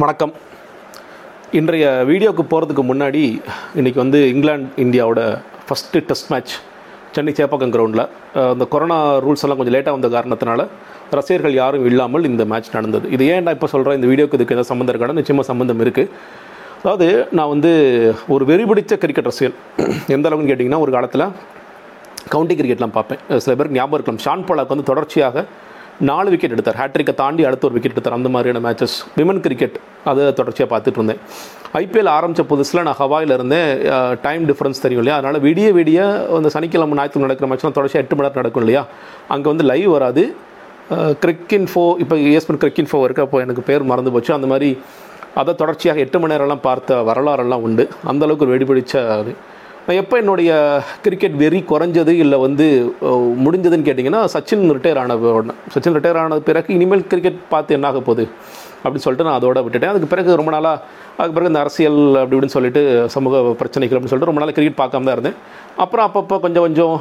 வணக்கம். இன்றைய வீடியோவுக்கு போகிறதுக்கு முன்னாடி இன்றைக்கி வந்து இங்கிலாந்து இந்தியாவோட first test match Chennai Chepauk கிரவுண்டில் இந்த கொரோனா ரூல்ஸ் எல்லாம் கொஞ்சம் லேட்டாக வந்த காரணத்தினால ரசிகர்கள் யாரும் இல்லாமல் இந்த மேட்ச் நடந்தது. இது ஏன் நான் இப்போ சொல்கிறேன் இந்த வீடியோக்கு இதுக்கு எதாவது சம்மந்தம் இருக்கான? நிச்சயமாக சம்மந்தம் இருக்குது அதாவது நான் வந்து ஒரு வெறிபிடித்த கிரிக்கெட் ரசிகர் எந்த அளவுக்குன்னு கேட்டிங்கன்னா ஒரு காலத்தில் கவுண்டி கிரிக்கெட்லாம் பார்ப்பேன். சில பேருக்கு ஞாபகம் இருக்கலாம். ஷான் பாலாக் வந்து தொடர்ச்சியாக நாலு விக்கெட் எடுத்தார். ஹேட்ரிக்கை தாண்டி அடுத்த ஒரு விக்கெட் எடுத்தார். அந்த மாதிரியான மேட்சஸ் விமன் கிரிக்கெட் அதை தொடர்ச்சியாக பார்த்துட்டு இருந்தேன். ஐபிஎல் ஆரம்பித்த புதுசில் நான் ஹவாயில் இருந்தேன். டைம் டிஃப்ரென்ஸ் தெரியும் இல்லையா? அதனால் விடிய விடிய அந்த சனிக்கிழமை ஞாயிற்று நடக்கிற மேட்ச்லாம் தொடர்ச்சியாக எட்டு மணி நேரம் நடக்கும் இல்லையா? அங்கே வந்து லைவ் வராது. கிரிக்கின் ஃபோ இப்போ ஏஸ்மன் கிரிக்கின் ஃபோ இருக்குது அப்போ எனக்கு பேர் மறந்து போச்சு. அந்த மாதிரி அதை தொடர்ச்சியாக எட்டு மணி நேரம்லாம் பார்த்த வரலாறெல்லாம் உண்டு. அந்தளவுக்கு ஒரு வெடிபிடிச்ச அது. நான் எப்போ என்னுடைய கிரிக்கெட் வெறி குறைஞ்சது இல்லை வந்து முடிஞ்சதுன்னு கேட்டிங்கன்னா சச்சின் ரிட்டையர் ஆன உடனே. சச்சின் ரிட்டையர் ஆனது பிறகு இனிமேல் கிரிக்கெட் பார்த்து என்ன ஆக போகுது? அப்படின்னு சொல்லிட்டு நான் அதோட விட்டுட்டேன். அதுக்கு பிறகு ரொம்ப நாளாக அதுக்கு பிறகு இந்த அரசியல் அப்படி இப்படின்னு சொல்லிட்டு சமூக பிரச்சனைகள் அப்படின்னு சொல்லிட்டு ரொம்ப நாள் கிரிக்கெட் பார்க்காம தான் இருந்தேன். அப்புறம் அப்பப்போ கொஞ்சம் கொஞ்சம்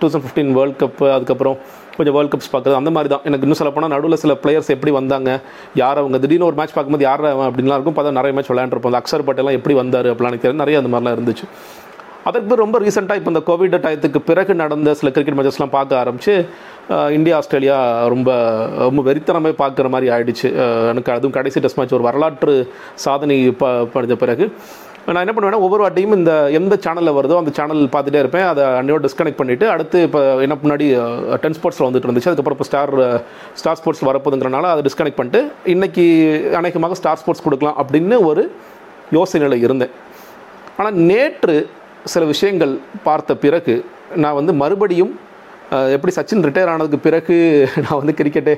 two thousand fifteen world cup அதுக்கப்புறம் கொஞ்சம் வேர்ல்ட் கப்ஸ் பார்க்குறது அந்த மாதிரி தான். எனக்கு இன்னும் சொல்ல போனால் நடுவில் சில பிளேயர்ஸ் எப்படி வந்தாங்க யார் அவங்க திடீர்னு ஒரு மேட்ச் பார்க்கும்போது யார் அப்படின்லாம் இருக்கும். பார்த்தா நிறைய மேட்ச் விளையாண்டுருப்போம். அந்த அக்ஷர் பட்டேலாம் எப்படி வந்தார் அப்படிலாம் எனக்கு தெரியும் நிறைய அந்த மாதிரிலாம் இருந்துச்சு. அதற்கு பிறகு ரொம்ப ரீசெண்டாக இப்போ இந்த கோவிட் டயத்துக்கு பிறகு நடந்த சில கிரிக்கெட் மேட்சஸ்லாம் பார்க்க ஆரம்பிச்சு இந்தியா ஆஸ்திரேலியா ரொம்ப ரொம்ப வெறித்தனமே பார்க்குற மாதிரி ஆயிடுச்சு. எனக்கு அதுவும் கடைசி டெஸ்ட் மேட்ச் ஒரு வரலாற்று சாதனை ப படித்த பிறகு. நான் என்ன பண்ணுவேன்னா ஒவ்வொரு வாட்டியும் இந்த எந்த சேனலில் வருதோ அந்த சேனல் பார்த்துட்டே இருப்பேன். அதை அன்னையோட டிஸ்கனெக்ட் பண்ணிவிட்டு அடுத்து இப்போ என்ன முன்னாடி டென் ஸ்போர்ட்ஸில் வந்துட்டு இருந்துச்சு. அதுக்கப்புறம் இப்போ ஸ்டார் ஸ்டார் ஸ்போர்ட்ஸ் வரப்போதுங்கிறனால அதை டிஸ்கனெக்ட் பண்ணிட்டு இன்றைக்கி அநேகமாக ஸ்டார் ஸ்போர்ட்ஸ் கொடுக்கலாம் அப்படின்னு ஒரு யோசனையில் இருந்தேன். ஆனால் நேற்று சில விஷயங்கள் பார்த்த பிறகு நான் வந்து மறுபடியும் எப்படி சச்சின் ரிட்டையர் ஆனதுக்கு பிறகு நான் வந்து கிரிக்கெட்டை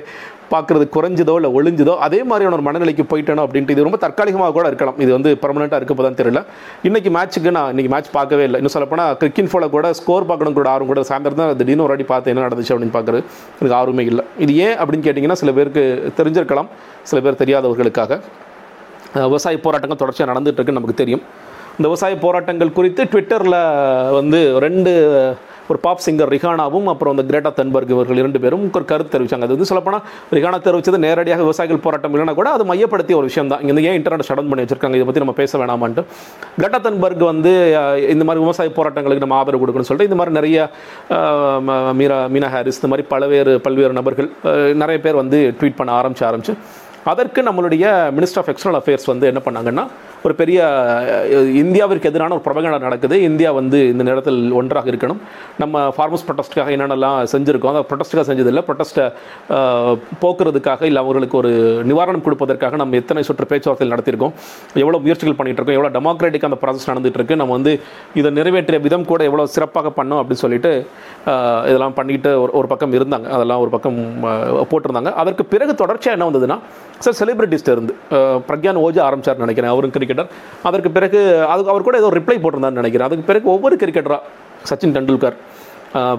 பார்க்குறது குறைஞ்சதோ இல்லை ஒளிஞ்சதோ அதே மாதிரியான ஒரு மனநிலைக்கு போயிட்டேனோ அப்படின்ட்டு இது ரொம்ப தற்காலிகமாக கூட இருக்கலாம். இது வந்து பர்மனெண்ட்டாக இருக்க போதான் தெரியல. இன்னைக்கு மேட்ச்சுக்கு நான் இன்னைக்கு மேட்ச் பார்க்கவே இல்லை. இன்னும் சொல்லப்போனால் கிரிக்கெட் ஃபோலை கூட ஸ்கோர் பார்க்கணும் கூட ஆர்வம் கூட சாயந்தரம் தான் திடீர்னு ஒரு வாட்டி பார்த்து என்ன நடந்துச்சு அப்படின்னு பார்க்குறது. எனக்கு ஆர்வமே இல்லை. இது ஏன் அப்படின்னு கேட்டிங்கன்னா சில பேருக்கு தெரிஞ்சிருக்கலாம். சில பேர் தெரியாதவர்களுக்காக. விவசாய போராட்டங்கள் தொடர்ச்சியாக நடந்துகிட்டு இருக்குன்னு நமக்கு தெரியும். இந்த விவசாய போராட்டங்கள் குறித்து ட்விட்டரில் வந்து ரெண்டு ஒரு பாப் சிங்கர் ரிஹானாவும் அப்புறம் அந்த கிரேட்டா தன்பர்க் இவர்கள் இரண்டு பேரும் ஒரு கருத்து தெரிவிச்சாங்க. அது வந்து சொல்லப்போனால் ரிஹானா தெரிவித்தது நேரடியாக விவசாயிகள் போராட்டம் இல்லைனா கூட அது மையப்படுத்திய ஒரு விஷயம் தான் இங்கே ஏன் இன்டர்நெட் ஷடன் பண்ணி வச்சிருக்காங்க? இதை பற்றி நம்ம பேச வேணாமான்ட்டு. கிரேட்டா தன்பர்க் வந்து இந்த மாதிரி விவசாய போராட்டங்களுக்கு நம்ம ஆதரவு கொடுக்கணும்னு சொல்லிட்டு இந்த மாதிரி நிறைய ம- மீரா மீனா ஹாரிஸ் இந்த மாதிரி பல்வேறு பல்வேறு நபர்கள் நிறைய பேர் வந்து ட்வீட் பண்ண ஆரம்பிச்சு ஆரம்பிச்சு அதற்கு நம்மளுடைய மினிஸ்டர் ஆஃப் எக்ஸ்டர்னல் அஃபேர்ஸ் வந்து என்ன பண்ணாங்கன்னா ஒரு பெரிய இந்தியாவிற்கு எதிரான ஒரு பிரபகண்டா நடக்குது. இந்தியா வந்து இந்த நேரத்தில் ஒன்றாக இருக்கணும். நம்ம ஃபார்மர்ஸ் ப்ரொட்டஸ்ட்டுக்காக என்னென்னலாம் செஞ்சுருக்கோம்? அதை ப்ரொட்டஸ்ட்டுக்காக செஞ்சதில்லை. ப்ரொட்டஸ்ட்டை போக்குறதுக்காக இல்லை அவர்களுக்கு ஒரு நிவாரணம் கொடுப்பதற்காக நம்ம எத்தனை சுற்று பேச்சுவார்த்தைகள் நடத்தியிருக்கோம்? எவ்வளோ முயற்சிகள் பண்ணிகிட்டு இருக்கோம் எவ்வளோ டெமோக்ராட்டிக் அந்த ப்ராசஸ் நடந்துட்டு இருக்கு நம்ம வந்து இதை நிறைவேற்றிய விதம் கூட எவ்வளோ சிறப்பாக பண்ணோம் அப்படின்னு சொல்லிட்டு இதெல்லாம் பண்ணிட்டு ஒரு ஒரு பக்கம் இருந்தாங்க. அதெல்லாம் ஒரு பக்கம் போட்டிருந்தாங்க. அதற்கு பிறகு தொடர்ச்சியாக என்ன வந்ததுன்னா சார் செலிபிரிட்டிஸ்ட் இருந்து பிரக்யான் ஓஜா ஆரம்பிச்சார் நினைக்கிறேன் அவரும் கிரிக்கெட்டர் அதற்கு பிறகு அதுக்கு அவர் கூட ஏதோ ரிப்ளை போட்டிருந்தான்னு நினைக்கிறேன். அதுக்கு பிறகு ஒவ்வொரு கிரிக்கெட்டராக சச்சின் டெண்டுல்கர்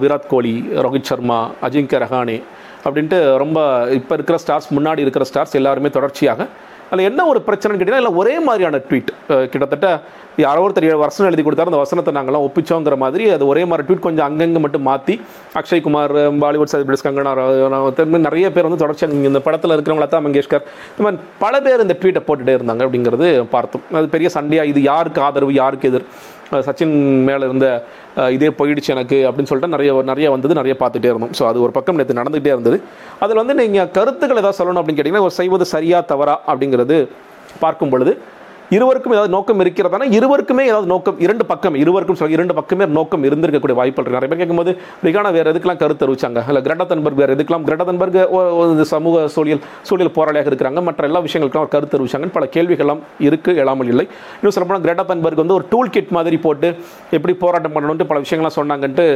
விராட் கோலி ரோஹித் சர்மா அஜிங்கிய ரஹானே அப்படின்ட்டு ரொம்ப இப்போ இருக்கிற ஸ்டார்ஸ் முன்னாடி இருக்கிற ஸ்டார்ஸ் எல்லாருமே தொடர்ச்சியாக அதில் என்ன ஒரு பிரச்சனைன்னு கேட்டிங்கன்னா இல்லை ஒரே மாதிரியான ட்வீட் கிட்டத்தட்ட யாரோ ஒருத்தர் ஏழு வசனம் எழுதி கொடுத்தாரு அந்த வசனத்தை நாங்கள்லாம் ஒப்பிச்சோங்கிற மாதிரி அது ஒரே மாதிரி ட்வீட் கொஞ்சம் அங்கங்கே மட்டும் மாற்றி அக்ஷய்குமார் பாலிவுட் செலிபிரிட்டிஸ் கங்கனா ரா- நிறைய பேர் வந்து தொடர்ச்சியாக அங்கே இந்த படத்தில் இருக்கிறவங்க லதா மங்கேஷ்கர். இந்த மாதிரி பல பேர் இந்த ட்வீட்டை போட்டுகிட்டே இருந்தாங்க அப்படிங்கிறது பார்த்தோம். அது பெரிய சண்டையாக இது யாருக்கு ஆதரவு யாருக்கு எதிர்? சச்சின் மேலே இருந்த இதே போயிடுச்சு எனக்கு அப்படின்னு சொல்லிட்டு நிறைய நிறைய வந்தது நிறைய பார்த்துட்டே இருந்தோம். ஸோ அது ஒரு பக்கம் நேற்று நடந்துகிட்டே இருந்தது. அதில் வந்து நீங்கள் கருத்துக்கள் ஏதாவது சொல்லணும் அப்படின்னு கேட்டிங்கன்னா ஒரு செய்வது சரியா தவறா அப்படிங்கிறது பார்க்கும் பொழுது இருவருக்கும் ஏதாவது நோக்கம் இருக்கிறதானா? இருவருக்குமே ஏதாவது நோக்கம் இரண்டு பக்கம் இருவருக்கும் இரண்டு பக்கமே நோக்கம் இருந்திருக்கக்கூடிய வாய்ப்புகள் நிறைய பேர் கேட்கும்போது ரிகானா வேறு எதுக்கெல்லாம் கருத்து தெரிவிச்சாங்க? இல்லை கிரேட்டா தன்பர்க் வேறு எதுக்கெல்லாம் கிரேட்டா தன்பர்க் ஒரு சமூக சூழல் சூழல் போராளியாக இருக்கிறாங்க. மற்ற எல்லா விஷயங்களுக்கும் அவர் கருத்து அறிவிச்சாங்கன்னு பல கேள்விகள்லாம் இருக்குது எழாமல் இல்லை. இன்னும் சொல்லப்போனால் கிரேட்டா தன்பர்க் வந்து ஒரு டூல் கிட் மாதிரி போட்டு எப்படி போராட்டம் பண்ணணும்ட்டு பல விஷயங்கள்லாம் சொன்னாங்கன்ட்டு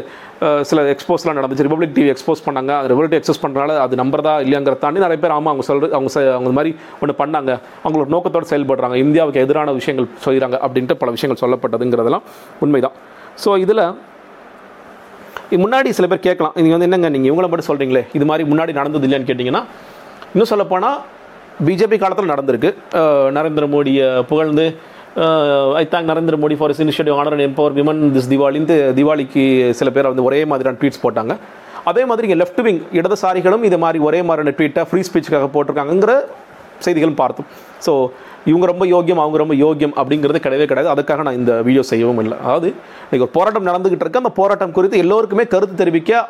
சில எக்ஸ்போஸ்லாம் நடந்துச்சு. ரிபப்ளிக் டிவி எக்ஸ்போஸ் பண்ணாங்க. அது ரிபப்ளிக் எக்ஸ்போஸ் பண்ணுறனால அது நம்புறதா இல்லையாங்கிறத தாண்டி நிறைய பேர் ஆமாம் அவங்க சொல்கிற அவங்க அவங்க மாதிரி ஒன்று பண்ணாங்க. அவங்களோட நோக்கத்தோடு செயல்படுறாங்க. இந்தியாவுக்கு எதிரான விஷயங்கள் செய்கிறாங்க அப்படின்ட்டு பல விஷயங்கள் சொல்லப்பட்டதுங்கிறதெல்லாம் உண்மைதான். ஸோ இதில் முன்னாடி சில பேர் கேட்கலாம். நீங்கள் வந்து என்னங்க நீங்கள் இவங்கள மட்டும் சொல்கிறீங்களே இது மாதிரி முன்னாடி நடந்தது இல்லையான்னு கேட்டிங்கன்னா இன்னும் சொல்லப்போனால் பிஜேபி காலத்தில் நடந்திருக்கு. நரேந்திர மோடியை புகழ்ந்து I thank Narendra Modi for his initiative honour and empower women this திவாலின்னு திவாலிக்கு சில பேர் வந்து ஒரே மாதிரியான ட்வீட்ஸ் போட்டாங்க. அதே மாதிரி இங்கே லெஃப்ட் விங் இடதுசாரிகளும் இது மாதிரி ஒரே மாதிரியான ட்வீட்டை ஃப்ரீ ஸ்பீச்சுக்காக போட்டிருக்காங்கங்கிற செய்திகளும் பார்த்தோம். ஸோ இவங்க ரொம்ப யோக்கியம் அவங்க ரொம்ப யோக்கியம் அப்படிங்கிறது கிடையவே கிடையாது. அதுக்காக நான் இந்த வீடியோ செய்யவும் இல்லை. அதாவது இன்றைக்கி ஒரு போராட்டம் நடந்துகிட்டு இருக்கு. அந்த போராட்டம் குறித்து எல்லோருக்குமே கருத்து தெரிவிக்க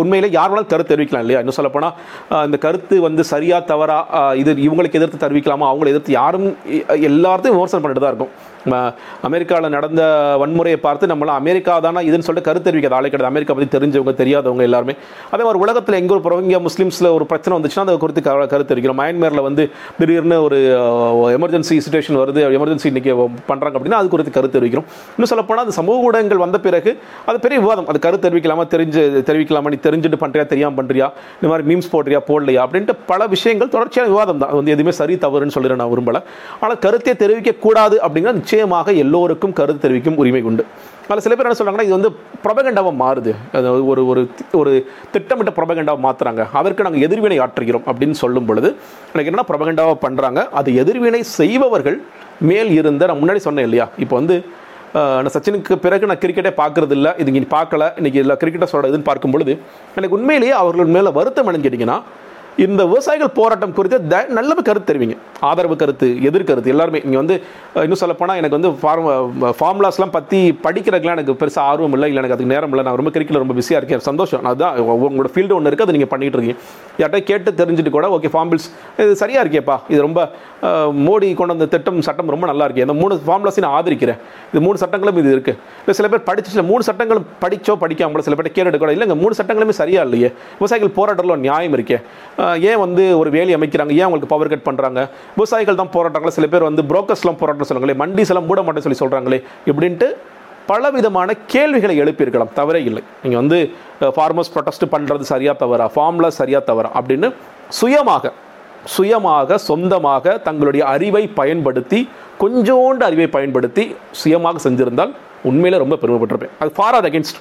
உண்மையில் யார் வேணாலும் கருத்து தெரிவிக்கலாம் இல்லையா? இன்னும் சொல்லப்போனால் இந்த கருத்து வந்து சரியாக தவறா இது இவங்களுக்கு எதிர்த்து தெரிவிக்கலாமா? அவங்களை எதிர்த்து யாரும் எல்லாத்தையும் விமர்சனம் பண்ணிட்டு தான் இருக்கும். அமெரிக்காவில் நடந்த வன்முறையை பார்த்து நம்மளாம் அமெரிக்கா தானே இதுன்னு சொல்லிட்டு கருத்து தெரிவிக்காத ஆளே கிடையாது அமெரிக்கா பற்றி தெரிஞ்சவங்க தெரியாதவங்க எல்லாருமே. அதே மாதிரி உலகத்தில் எங்கே ஒரு புறவங்க முஸ்லீம்ஸில் ஒரு பிரச்சனை வந்துச்சுன்னா அதை குறித்து கருத்து தெரிவிக்கிறோம். மயன்மாரில் வந்து திடீர்னு ஒரு எமர்ஜென்சி சுச்சுவேஷன் வருது. எமர்ஜென்சி இன்றைக்கி பண்ணுறாங்க அப்படின்னா அது குறித்து கருத்து தெரிவிக்கிறோம். இன்னும் சொல்லப்போனால் அது சமூக ஊடகங்கள் வந்த பிறகு அது பெரிய விவாதம். அது கருத்து தெரிவிக்கலாமா தெரிஞ்சு தெரிவிக்கலாமா நீ தெரிஞ்சுட்டு பண்ணுறியா தெரியாமல் பண்ணுறியா இந்த மாதிரி மீம்ஸ் போடுறியா போடலையா அப்படின்ட்டு பல விஷயங்கள் தொடர்ச்சியான விவாதம் தான். வந்து எதுவுமே சரி தவறுன்னு சொல்லிடுறேன் நான் விரும்பலை. ஆனால் கருத்தை தெரிவிக்கக்கூடாது அப்படிங்கிற நிச்சயமாக எல்லோருக்கும் கருத்து தெரிவிக்கும் உரிமை உண்டு. அதில் சில பேர் என்ன சொல்கிறாங்கன்னா இது வந்து ப்ரொபகண்டாவாக மாறுது. அது ஒரு ஒரு ஒரு திட்டமிட்ட ப்ரொபகண்டாவை மாற்றுறாங்க அதற்கு நாங்கள் எதிர்வினை ஆற்றுகிறோம் அப்படின்னு சொல்லும் பொழுது எனக்கு என்னன்னா ப்ரொபகண்டாவை பண்ணுறாங்க அது எதிர்வினை செய்பவர்கள் மேல் இருந்த நான் முன்னாடி சொன்னேன் இல்லையா? இப்போ வந்து நான் சச்சினுக்கு பிறகு நான் கிரிக்கெட்டே பார்க்கறது இல்லை இது இங்கே பார்க்கல இன்றைக்கி இல்லை கிரிக்கெட்டர்ஸோட இதுன்னு பார்க்கும் பொழுது எனக்கு உண்மையிலேயே அவர்கள் மேலே வருத்தம் என்னன்னு கேட்டிங்கன்னா இந்த விவசாயிகள் போராட்டம் குறித்து த நல்ல கருத்து தெரிவிங்க. ஆதரவு கருத்து எதிர்கருத்து எல்லாருமே. இங்கே வந்து இன்னும் சொல்லப்போனால் எனக்கு வந்து ஃபார்ம் ஃபார்முலாஸ்லாம் பற்றி படிக்கிறதுக்குலாம் எனக்கு பெருசாக ஆர்வம் இல்லை. இல்லை எனக்கு அதுக்கு நேரம் இல்லை. நான் ரொம்ப கிரிக்கில் ரொம்ப பிஸியாக இருக்கேன். சந்தோஷம். அதுதான் உங்களோட ஃபீல்டு ஒன்று இருக்குது அதை நீங்கள் பண்ணிகிட்டு இருக்கீங்க. யார்கிட்ட கேட்டு தெரிஞ்சுட்டு கூட ஓகே ஃபார்ம் பில்ஸ் இது சரியாக இருக்கேப்பா. இது ரொம்ப மோடி கொண்டு வந்த திட்டம் சட்டம் ரொம்ப நல்லா இருக்கு. இந்த மூணு ஃபார்முலாஸையும் நான் ஆதரிக்கிறேன். இது மூணு சட்டங்களும் இது இருக்குது இல்லை சில பேர் படிச்சு சில மூணு சட்டங்களும் படிச்சோ படிக்காமலோ சில பேர் கேட்டு கூட இல்லைங்க மூணு சட்டங்களுமே சரியாக இல்லையே. விவசாயிகள் போராட்டத்தில் நியாயம் இருக்கே. ஏன் வந்து ஒரு வேலி அமைக்கிறாங்க? ஏன் அவங்களுக்கு பவர் கட் பண்ணுறாங்க விவசாயிகள் தான் போராட்டங்களா சில பேர் வந்து புரோக்கர்ஸ்லாம் போராட்டம் சொல்லுங்களே மண்டிஸ் எல்லாம் மூட மாட்டேன்னு சொல்லி சொல்கிறாங்களே இப்படின்ட்டு பலவிதமான கேள்விகளை எழுப்பியிருக்கலாம். தவறே இல்லை. நீங்கள் வந்து ஃபார்மர்ஸ் ப்ரொடெஸ்ட் பண்ணுறது சரியாக தவறா? ஃபார்ம்ல சரியாக தவறா? அப்படின்னு சுயமாக சுயமாக சொந்தமாக தங்களுடைய அறிவை பயன்படுத்தி கொஞ்சோண்டு அறிவை பயன்படுத்தி சுயமாக செஞ்சிருந்தால் உண்மையில் ரொம்ப பெருமைப்பட்டிருப்பேன். அது ஃபார் ஆர் அகேன்ஸ்ட்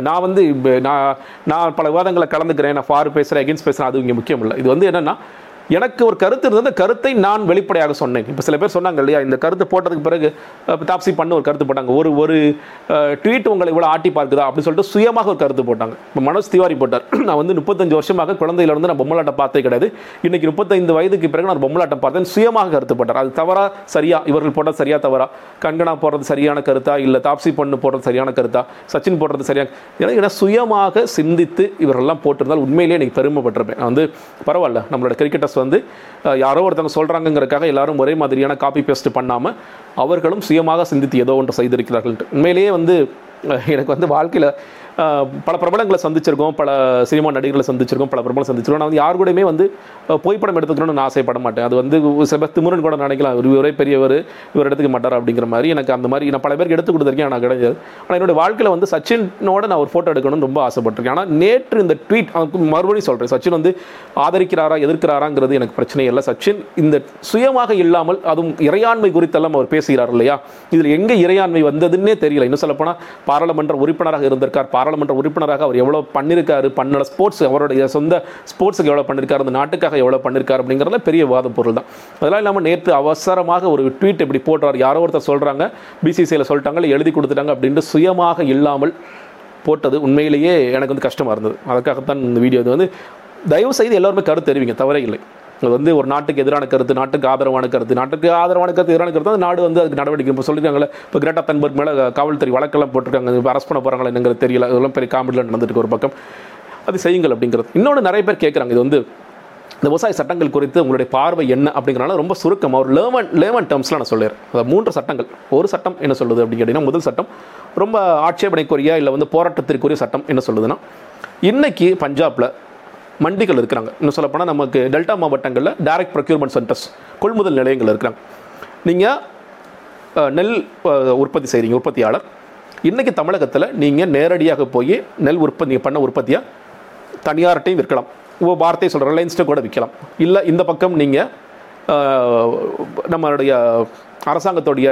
நான் வந்து நான் நான் பல விவாதங்களை கலந்துக்கிறேன் நான் ஃபார் பேசுகிறேன் எகென்ஸ்ட் பேசுகிறேன் அது இங்கே முக்கியம் இல்லை இது வந்து என்னென்னா எனக்கு ஒரு கருத்து இருந்தது. அந்த கருத்தை நான் வெளிப்படையாக சொன்னேன். இப்போ சில பேர் சொன்னாங்க இல்லையா இந்த கருத்து போட்டதுக்கு பிறகு தாப்சி பண்ண ஒரு கருத்து போட்டாங்க. ஒரு ஒரு ட்வீட் உங்களை இவ்வளோ ஆட்டி பார்க்குதா அப்படின்னு சொல்லிட்டு சுயமாக ஒரு கருத்து போட்டாங்க. இப்போ மனோஜ் திவாரி போட்டார். நான் வந்து முப்பத்தஞ்சு வருஷமாக குழந்தையிலிருந்து நான் பொம்மலாட்டம் பார்த்தே கிடையாது. இன்னைக்கு முப்பத்தைந்து வயதுக்கு பிறகு நான் பொம்மலாட்டம் பார்த்தேன். சுயமாக கருத்து போட்டார். அது தவறா சரியா? இவர்கள் போட்டது சரியா தவறா? கங்கனா போடுறது சரியான கருத்தா? இல்லை தாப்சி பண்ணு போடுறது சரியான கருத்தா? சச்சின் போடுறது சரியா? ஏன்னா ஏன்னா சுயமாக சிந்தித்து இவரெல்லாம் போட்டிருந்தால் உண்மையிலேயே எனக்கு பெருமைப்பட்டிருப்பேன். நான் வந்து பரவாயில்ல. நம்மளோட கிரிக்கெட்டர்ஸ் வந்து யாரோ ஒருத்தவங்க சொல்கிறாங்கிறக்காக எல்லாரும் ஒரே மாதிரியான காப்பி பேஸ்ட் பண்ணாமல் அவர்களும் சுயமாக சிந்தித்து ஏதோ ஒன்று செய்திருக்கிறார்கள் உண்மையிலேயே வந்து எனக்கு வந்து வாழ்க்கையில் பல பிரபலங்களை சந்திச்சிருக்கோம் பல சினிமா நடிகர்களை சந்திச்சிருக்கோம் பல பிரபலம் சந்திச்சிருக்கோம். நான் வந்து யார் கூடயுமே வந்து புகைப்படம் எடுத்துக்கணும்னு நான் ஆசைப்பட மாட்டேன். அது வந்து சில பேர் திமுறன் கூட நினைக்கலாம் இவர் இவரே பெரியவர் இவர் எடுத்துக்க மாட்டார் அப்படிங்கிற மாதிரி எனக்கு அந்த மாதிரி நான் பல பேருக்கு எடுத்து கொடுத்துருக்கேன் நான் கிடையாது. ஆனால் என்னோட வாழ்க்கையில் வந்து சச்சினோட நான் ஒரு ஃபோட்டோ எடுக்கணும்னு ரொம்ப ஆசைப்பட்டிருக்கேன். ஆனால் நேற்று இந்த ட்வீட் அவனுக்கு மறுபடியும் சொல்கிறேன் சச்சின் வந்து ஆதரிக்கிறாரா எதிர்க்கிறாராங்கிறது எனக்கு பிரச்சனை இல்லை. சச்சின் இந்த சுயமாக இல்லாமல் அதுவும் இறையாண்மை குறித்தெல்லாம் அவர் பேசுகிறார் இல்லையா? இதில் எங்கே இறையாண்மை வந்ததுன்னே தெரியல. இன்னும் சொல்லப்போனால் பாராளுமன்ற உறுப்பினராக இருந்திருக்கார் பாராளுமன்ற உறுப்பினராக அவர் எவ்வளோ பண்ணியிருக்காரு பண்ண ஸ்போர்ட்ஸ் அவருடைய சொந்த ஸ்போர்ட்ஸுக்கு எவ்வளோ பண்ணியிருக்காரு அந்த நாட்டுக்காக எவ்வளோ பண்ணியிருக்காரு அப்படிங்கிறதுல பெரிய வாத பொருள் தான். அதெல்லாம் இல்லாமல் நேற்று அவசரமாக ஒரு ட்வீட் இப்படி போடுறார். யாரோ ஒருத்தர் சொல்கிறாங்க பிசிசியில் சொல்லிட்டாங்க எழுதி கொடுத்துட்டாங்க அப்படின்ட்டு சுயமாக இல்லாமல் போட்டது உண்மையிலேயே எனக்கு வந்து கஷ்டமாக இருந்தது. அதுக்காகத்தான் இந்த வீடியோ இது வந்து தயவு செய்து எல்லாருமே கருத்து தெரிவிங்க தவறே இல்லை. வந்து ஒரு நாட்டுக்கு எதிரான கருத்து நாட்டுக்கு ஆதரவான கருத்து நாட்டுக்கு ஆதரவான கருத்து எதிரான கருத்து அந்த நாடு வந்து அதுக்கு நடவடிக்கை இப்போ சொல்லியிருக்காங்களே. இப்போ கிரேட்டா தன்பர்க் மேலே காவல்துறை வழக்கெல்லாம் போட்டிருக்காங்க. இப்போ அரெஸ்ட் பண்ண போகிறாங்களா என்னங்கிறது தெரியல. அதெல்லாம் பெரிய காமெடியில் நடந்துருக்கு ஒரு பக்கம். அது செய்யுங்கள் அப்படிங்கிறது. இன்னொன்று நிறைய பேர் கேட்குறாங்க இது வந்து இந்த விவசாய சட்டங்கள் குறித்து உங்களுடைய பார்வை என்ன அப்படிங்கிறனால ரொம்ப சுருக்கம். ஒரு லேமன் லேமன் டேர்ம்ஸில் நான் சொல்லிடுறேன் அதாவது மூன்று சட்டங்கள். ஒரு சட்டம் என்ன சொல்லுது அப்படின்னு கேட்டிங்கன்னா முதல் சட்டம். ரொம்ப ஆட்சேபனைக்குரிய இல்லை வந்து போராட்டத்திற்குரிய சட்டம் என்ன சொல்லுதுன்னா இன்றைக்கி பஞ்சாபில் மண்டிகள் இருக்கிறாங்க. இன்னும் சொல்லப்போனால் நமக்கு டெல்டா மாவட்டங்களில் டைரக்ட் ப்ரொக்யூர்மெண்ட் சென்டர்ஸ் கொள்முதல் நிலையங்கள் இருக்கிறாங்க. நீங்கள் நெல் உற்பத்தி செய்கிறீங்க உற்பத்தியாளர். இன்றைக்கி தமிழகத்தில் நீங்கள் நேரடியாக போய் நெல் உற்பத்தி பண்ண உற்பத்தியாக தனியார்ட்டையும் விற்கலாம். இப்போ வார்த்தை சொல்கிற ரிலையன்ஸ்ட்டு கூட விற்கலாம். இல்லை இந்த பக்கம் நீங்கள் நம்மளுடைய அரசாங்கத்துடைய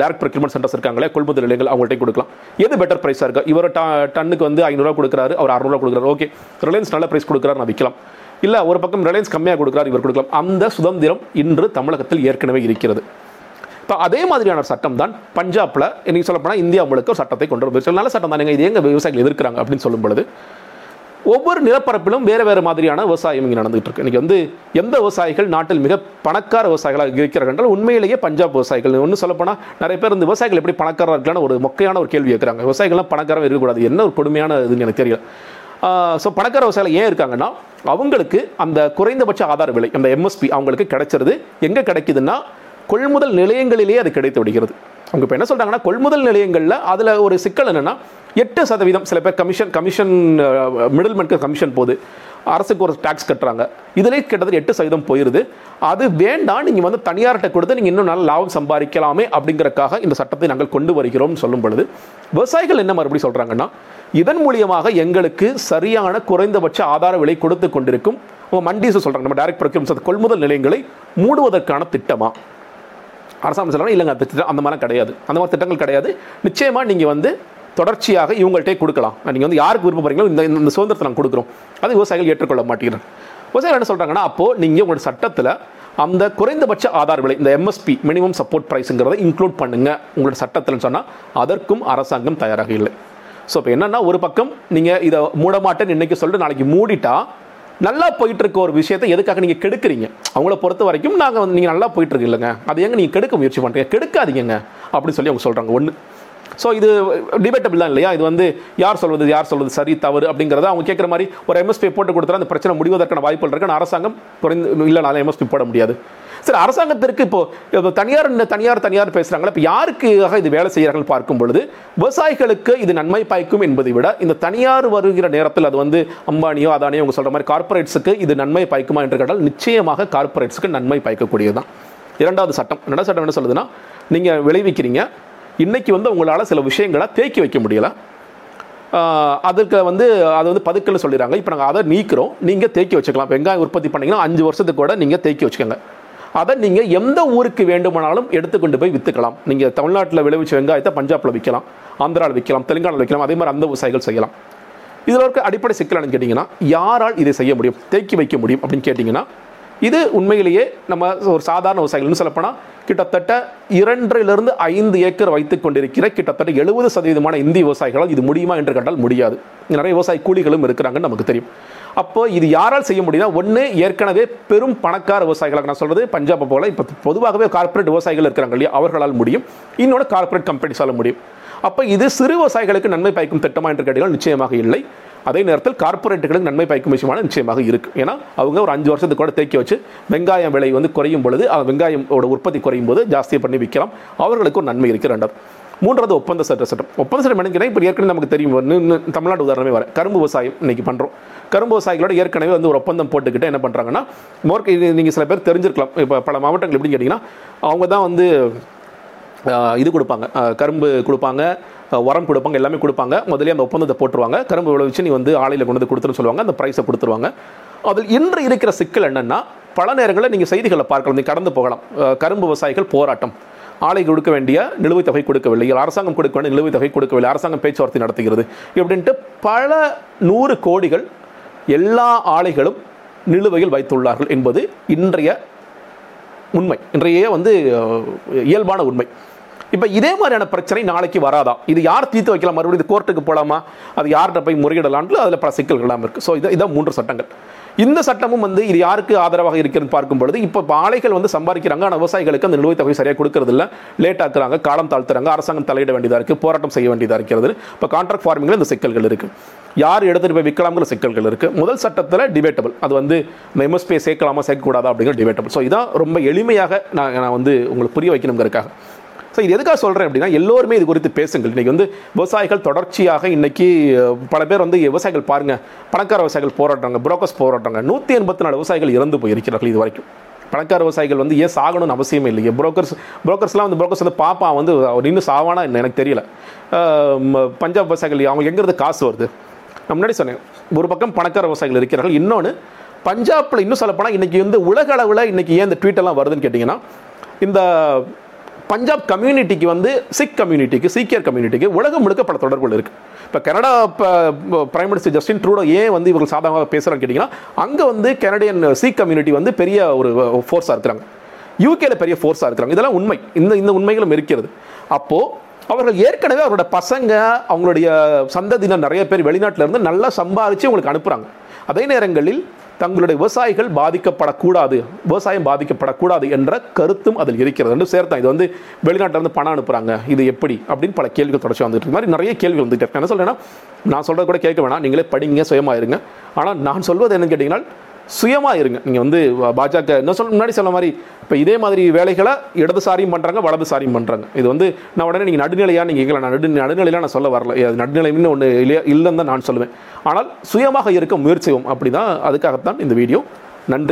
டேரக்ட் ப்ரொக்யூர்மெண்ட் சென்டர்ஸ் இருக்காங்களே கொள்முதல் நிலையங்கள் அவங்கள்ட்ட கொடுக்கலாம். எது பெட்டர் ப்ரைஸாக இருக்கா? இவர் டன்னுக்கு வந்து ஐநூறுரூவா கொடுக்குறாரு அவர் அறுநூறுவா கொடுக்குறாரு. ஓகே ரிலையன்ஸ் நல்ல ப்ரைஸ் கொடுக்குறாரு நான் விற்கலாம் இல்லை ஒரு பக்கம் ரிலையன்ஸ் கம்மியாக கொடுக்குறாரு இவர் கொடுக்கலாம். அந்த சுதந்திரம் இன்று தமிழகத்தில் ஏற்கனவே இருக்கிறது. இப்போ அதே மாதிரியான சட்டம் தான் பஞ்சாபில் இன்றைக்கி சொல்லப்போனால் இந்தியா முழுக்க சட்டத்தை கொண்டு வந்து நல்ல சட்டம் தானேங்க இது எங்கள் விவசாயிகள் எதிர்க்கிறாங்க அப்படின்னு சொல்லும் பொழுது ஒவ்வொரு நிலப்பரப்பிலும் வேறு வேறு மாதிரியான விவசாயம் இங்கே நடந்துகிட்டு இருக்கு இன்றைக்கி வந்து எந்த விவசாயிகள் நாட்டில் மிக பணக்கார விவசாயிகளாக இருக்கிறார்கள் என்றால் உண்மையிலேயே பஞ்சாப் விவசாயிகள். ஒன்று சொல்லப்போனால் நிறைய பேர் இந்த விவசாயிகள் எப்படி பணக்காரராக இருக்கலாம்னு ஒரு மொக்கையான ஒரு கேள்வி கேட்குறாங்க. விவசாயிகள்லாம் பணக்காரமாக இருக்கக்கூடாது. என்ன ஒரு கொடுமையான இதுன்னு எனக்கு தெரியல. ஸோ பணக்கார விவசாயிகள் ஏன் இருக்காங்கன்னா அவங்களுக்கு அந்த குறைந்தபட்ச ஆதார விலை அந்த எம்எஸ்பி அவங்களுக்கு கிடைச்சிருது. எங்கே கிடைக்குதுன்னா கொள்முதல் நிலையங்களிலேயே அது கிடைத்து விடுகிறது. அவங்க இப்போ என்ன சொல்கிறாங்கன்னா கொள்முதல் நிலையங்களில் அதில் ஒரு சிக்கல் என்னென்னா எட்டு சதவீதம் சில பேர் கமிஷன் கமிஷன் மிடில்மென்க்கு கமிஷன் போகுது அரசுக்கு ஒரு டேக்ஸ் கட்டுறாங்க. இதிலே கிட்டத்தட்ட எட்டு சதவீதம் போயிடுது அது வேண்டாம் நீங்கள் வந்து தனியார்கிட்ட கொடுத்து நீங்கள் இன்னும் நல்ல லாபம் சம்பாதிக்கலாமே அப்படிங்கிறக்காக இந்த சட்டத்தை நாங்கள் கொண்டு வருகிறோம்னு சொல்லும் பொழுது விவசாயிகள் என்ன மறுபடியும் சொல்கிறாங்கன்னா இதன் மூலியமாக எங்களுக்கு சரியான குறைந்தபட்ச ஆதார விலை கொடுத்து கொண்டிருக்கும். மண்டிஸ் சொல்கிறாங்க நம்ம டைரக்ட் ப்ரொக்யூர்மெண்ட் கொள்முதல் நிலையங்களை மூடுவதற்கான திட்டமாக அரசாங்கம் சொல்லணும் இல்லைங்க அந்த திட்டம் அந்த மாதிரிலாம் கிடையாது. அந்த மாதிரி திட்டங்கள் கிடையாது. நிச்சயமாக நீங்கள் வந்து தொடர்ச்சியாக இவங்கள்ட்டே கொடுக்கலாம். நீங்கள் வந்து யாருக்கு விருப்பப்படுறீங்களோ இந்த இந்த சுதந்திரத்தை நாங்கள் கொடுக்குறோம். அது விவசாயிகள் ஏற்றுக்கொள்ள மாட்டேங்கிறாங்க. விவசாயிகள் என்ன சொல்கிறாங்கன்னா அப்போது நீங்கள் உங்களோட சட்டத்தில் அந்த குறைந்தபட்ச ஆதார விலை இந்த எம்எஸ்பி மினிமம் சப்போர்ட் ப்ரைஸுங்கிறத இன்க்ளூட் பண்ணுங்கள் உங்களோட சட்டத்தில் சொன்னால் அதற்கும் அரசாங்கம் தயாராக இல்லை. ஸோ இப்போ என்னென்னா ஒரு பக்கம் நீங்கள் இதை மூடமாட்டேன்னு இன்றைக்கி இன்னைக்கு சொல்லிட்டு நாளைக்கு மூடிட்டா நல்லா போயிட்டு இருக்க ஒரு விஷயத்தை எதுக்காக நீங்கள் கெடுக்குறீங்க? அவங்கள பொறுத்த வரைக்கும் நாங்கள் வந்து நீங்கள் நல்லா போயிட்டு இருக்கு இல்லைங்க. அது எங்க நீங்கள் கெடுக்க முயற்சி பண்ணுறீங்க கெடுக்காதீங்க அப்படின்னு சொல்லி அவங்க சொல்கிறாங்க ஒன்று ஸோ இது டிபேட்டபிள் தான் இல்லையா? இது வந்து யார் சொல்வது யார் சொல்வது சரி தவறு அப்படிங்கிறத அவங்க கேட்குற மாதிரி ஒரு எம்எஸ்பி போட்டு கொடுத்தா அந்த பிரச்சனை முடிவதற்கான வாய்ப்புகள் இருக்குன்னு அரசாங்கம் குறைந்து இல்லை நான் எம்எஸ்பி போட முடியாது. சரி அரசாங்கத்திற்கு இப்போ தனியார் தனியார் தனியார் பேசுகிறாங்களா இப்போ யாருக்காக இது வேலை செய்கிறார்கள் பார்க்கும் பொழுது விவசாயிகளுக்கு இது நன்மை பாய்க்கும் என்பதை விட இந்த தனியார் வருகிற நேரத்தில் அது வந்து அம்பானியோ அதானியோ அவங்க சொல்கிற மாதிரி கார்ப்பரேட்ஸுக்கு இது நன்மை பாய்க்குமா என்று கேட்டால் நிச்சயமாக கார்பரேட்ஸுக்கு நன்மை பாய்க்கக்கூடியது தான். இரண்டாவது சட்டம். இரண்டாவது சட்டம் என்ன சொல்லுதுன்னா நீங்கள் விளைவிக்கிறீங்க இன்னைக்கு வந்து உங்களால் சில விஷயங்களை தேக்கி வைக்க முடியல. அதுக்கு வந்து அது வந்து பதுக்கல்னு சொல்லிடுறாங்க. இப்போ நாங்கள் அதை நீக்கிறோம். நீங்கள் தேக்கி வச்சுக்கலாம். வெங்காயம் உற்பத்தி பண்ணிங்கன்னா அஞ்சு வருஷத்துக்கு கூட நீங்கள் தேக்கி வச்சுக்கோங்க. அதை நீங்கள் எந்த ஊருக்கு வேண்டுமானாலும் எடுத்துக்கொண்டு போய் விற்றுக்கலாம் நீங்கள் தமிழ்நாட்டில் விளைவிச்ச வெங்காயத்தை பஞ்சாபில் விற்கலாம் ஆந்திராவில் விற்கலாம் தெலுங்கானாவில் விற்கலாம் அதே மாதிரி அந்த விவசாயிகள் செய்யலாம். இதில் இருக்க அடிப்படை சிக்கலானு கேட்டிங்கன்னா யாரால் இதை செய்ய முடியும் தேக்கி வைக்க முடியும் அப்படின்னு கேட்டிங்கன்னா இது உண்மையிலேயே நம்ம ஒரு சாதாரண விவசாயிகள்னு சொல்லப்போனால் கிட்டத்தட்ட இரண்டிலிருந்து ஐந்து ஏக்கர் வைத்து கொண்டிருக்கிற கிட்டத்தட்ட எழுபது சதவீதமான இந்திய விவசாயிகளால் இது முடியுமா என்று கேட்டால் முடியாது. நிறைய விவசாய கூலிகளும் இருக்கிறாங்கன்னு நமக்கு தெரியும். அப்போ இது யாரால் செய்ய முடியும்னா ஒன்று ஏற்கனவே பெரும் பணக்கார விவசாயிகளாக நான் சொல்றது பஞ்சாப் போல இப்போ பொதுவாகவே கார்ப்பரேட் விவசாயிகள் இருக்கிறாங்க இல்லையா அவர்களால் முடியும். இன்னொன்று கார்ப்பரேட் கம்பெனிஸால் முடியும். அப்போ இது சிறு விவசாயிகளுக்கு நன்மை பயக்கும் திட்டமா என்று கேட்டீங்கன்னா நிச்சயமாக இல்லை. அதே நேரத்தில் கார்ப்பரேட்டுகளுக்கு நன்மை பயக்கும் விஷயமான நிச்சயமாக இருக்குது ஏன்னா அவங்க ஒரு அஞ்சு வருஷத்துக்கு கூட தேக்கி வச்சு வெங்காயம் விலை வந்து குறையும் பொழுது வெங்காயம் உற்பத்தி குறையும் போது ஜாஸ்தியாக பண்ணி விற்கலாம். அவர்களுக்கு ஒரு நன்மை இருக்கிற ரெண்டாவது மூன்றாவது ஒப்பந்த சட்ட சட்டம். ஒப்பந்த சட்டம் என்னங்கன்னா இப்போ ஏற்கனவே நமக்கு தெரியும். இன்னும் தமிழ்நாடு உதாரணமே வர கரும்பு விவசாயம் இன்னைக்கு பண்ணுறோம் கரும்பு விவசாயிகளோட ஏற்கனவே வந்து ஒரு ஒப்பந்தம் போட்டுக்கிட்டு என்ன பண்ணுறாங்கன்னா மோர்க் இது நீங்கள் சில பேர் தெரிஞ்சிருக்கலாம். இப்போ பல மாவட்டங்கள் எப்படி கேட்டிங்கன்னா அவங்க தான் வந்து இது கொடுப்பாங்க. கரும்பு கொடுப்பாங்க உரம் கொடுப்பாங்க எல்லாமே கொடுப்பாங்க. முதல்ல அந்த ஒப்பந்தத்தை போட்டுருவாங்க. கரும்பு விளைவிச்சு நீ வந்து ஆலையில் கொண்டு வந்து கொடுத்துருன்னு சொல்லுவாங்க. அந்த ப்ரைஸை கொடுத்துருவாங்க. அதில் இன்று இருக்கிற சிக்கல் என்னென்னா பல நேரங்களில் நீங்கள் செய்திகளை பார்க்கலாம். நீ கடந்து போகலாம். கரும்பு விவசாயிகள் போராட்டம். ஆலை கொடுக்க வேண்டிய நிலுவைத் தொகை கொடுக்கவில்லை. அரசாங்கம் கொடுக்க வேண்டிய நிலுவைத் தொகை கொடுக்கவில்லை. அரசாங்கம் பேச்சுவார்த்தை நடத்துகிறது. இப்படின்ட்டு பல நூறு கோடிகள் எல்லா ஆலைகளும் நிலுவையில் வைத்துள்ளார்கள் என்பது இன்றைய உண்மை. இன்றைய வந்து இயல்பான உண்மை. இப்போ இதே மாதிரியான பிரச்சனை நாளைக்கு வராதா? இது யார் தீர்த்து வைக்கலாம்? மறுபடியும் இது கோர்ட்டுக்கு போகலாமா அது யார்கிட்ட போய் முறையிடலான்ட்டு அதில் பல சிக்கல்கள்லாம் இருக்குது ஸோ இதை இதான் மூன்று சட்டங்கள். இந்த சட்டமும் வந்து இது யாருக்கு ஆதரவாக இருக்கிறது பார்க்கும் பொழுது இப்போ ஆலைகள் வந்து சம்பாதிக்கிறாங்க ஆனால் விவசாயிகளுக்கு அந்த நிலுவைத் தொகை சரியாக கொடுக்கறதில்ல. லேட் ஆக்குறாங்க காலம் தாழ்த்துறாங்க அரசாங்கம் தலையிட வேண்டியதாக இருக்குது போராட்டம் செய்ய வேண்டியதாக இருக்கிறது. இப்போ கான்ட்ராக்ட் ஃபார்மிங்கில் இந்த சிக்கல்கள் இருக்குது யார் எடுத்துகிட்டு போய் விற்கலாம்ங்கிற சிக்கல்கள் இருக்குது முதல் சட்டத்தில் டிபேட்டபிள் அது வந்து இந்த எம்எஸ்பியை சேர்க்கலாமா சேர்க்கக்கூடாதா அப்படிங்கிற டிபேட்டபிள் ஸோ இதான் ரொம்ப எளிமையாக நான் நான் வந்து உங்களுக்கு புரிய வைக்கணுங்கிறதுக்காக. ஸோ இது எதுக்காக சொல்கிறேன் அப்படின்னா எல்லோருமே இது குறித்து பேசுங்கள். இன்றைக்கி வந்து விவசாயிகள் தொடர்ச்சியாக இன்றைக்கி பல பேர் வந்து விவசாயிகள் பாருங்கள் பணக்கார விவசாயிகள் போராடுறாங்க புரோக்கர்ஸ் போராடுறாங்க. நூற்றி எண்பத்தி நாலு விவசாயிகள் இறந்து போயிருக்கிறார்கள் இது வரைக்கும். பணக்கார விவசாயிகள் வந்து ஏன் சாகணும்னு அவசியமே இல்லையே. புரோக்கர்ஸ் புரோக்கர்ஸ்லாம் வந்து புரோக்கர்ஸ் வந்து பாப்பா வந்து அவர் இன்னும் சாவானா என்ன எனக்கு தெரியல. பஞ்சாப் விவசாயிகள் அவங்க எங்கிறது காசு வருது? நான் முன்னாடி சொன்னேன் ஒரு பக்கம் பணக்கார விவசாயிகள் இருக்கிறார்கள் இன்னொன்று பஞ்சாப்பில் இன்னும் சொல்லப்போனால் இன்றைக்கி வந்து உலக அளவில் இன்றைக்கி ஏன் இந்த ட்வீட்டெல்லாம் வருதுன்னு கேட்டிங்கன்னா இந்த பஞ்சாப் கம்யூனிட்டிக்கு வந்து சிக் கம்யூனிட்டிக்கு சீக்கியர் கம்யூனிட்டிக்கு உலகம் முழுக்க பல தொடர்புகள் இருக்குது இப்போ Canada prime minister Justin Trudeau ஏன் வந்து இவர்கள் சாதகமாக பேசுகிறான்னு கேட்டிங்கன்னா அங்கே வந்து கனடியன் சீக் கம்யூனிட்டி வந்து பெரிய ஒரு uh, ஃபோர்ஸாக இருக்கிறாங்க. யூகேல பெரிய ஃபோர்ஸாக இருக்கிறாங்க. இதெல்லாம் உண்மை. இந்த இந்த உண்மைகளும் இருக்கிறது. அப்போது அவர்கள் ஏற்கனவே அவரோட பசங்க அவங்களுடைய சந்ததியினர் நிறைய பேர் வெளிநாட்டில் இருந்து நல்லா சம்பாதிச்சு உங்களுக்கு அனுப்புகிறாங்க அதே நேரங்களில் தங்களுடைய விவசாயிகள் பாதிக்கப்படக்கூடாது விவசாயம் பாதிக்கப்படக்கூடாது என்ற கருத்தும் அதில் இருக்கிறது. என்று சேர்த்தான் இது வந்து வெளிநாட்டில் இருந்து பணம் அனுப்புகிறாங்க இது எப்படி? அப்படின்னு பல கேள்விகள் தொடர்ச்சி வந்துட்டு இருக்கு. மாதிரி நிறைய கேள்விகள் வந்துட்டு இருக்கு. என்ன சொல்கிறேன்னா நான் சொல்கிறது கூட கேட்க வேணாம். நீங்களே படிங்க சுயமாக இருங்க. ஆனால் நான் சொல்வது என்னன்னு கேட்டிங்கன்னா சுயமாக இருங்க. நீங்கள் வந்து பாஜக என்ன சொல்ல முன்னாடி சொன்ன மாதிரி இப்போ இதே மாதிரி வேலைகளை இடதுசாரியும் பண்ணுறாங்க வலதுசாரியும் பண்ணுறாங்க இது வந்து நான் உடனே நீங்கள் நடுநிலையாக நீங்கள் கேட்கல நான் நடு நடுநிலையாக நான் சொல்ல வரல. இது நடுநிலைன்னு ஒன்று இல்லையா இல்லைன்னு தான் நான் சொல்லுவேன். ஆனால் சுயமாக இருக்க முயற்சியும் அப்படி தான் அதுக்காகத்தான் இந்த வீடியோ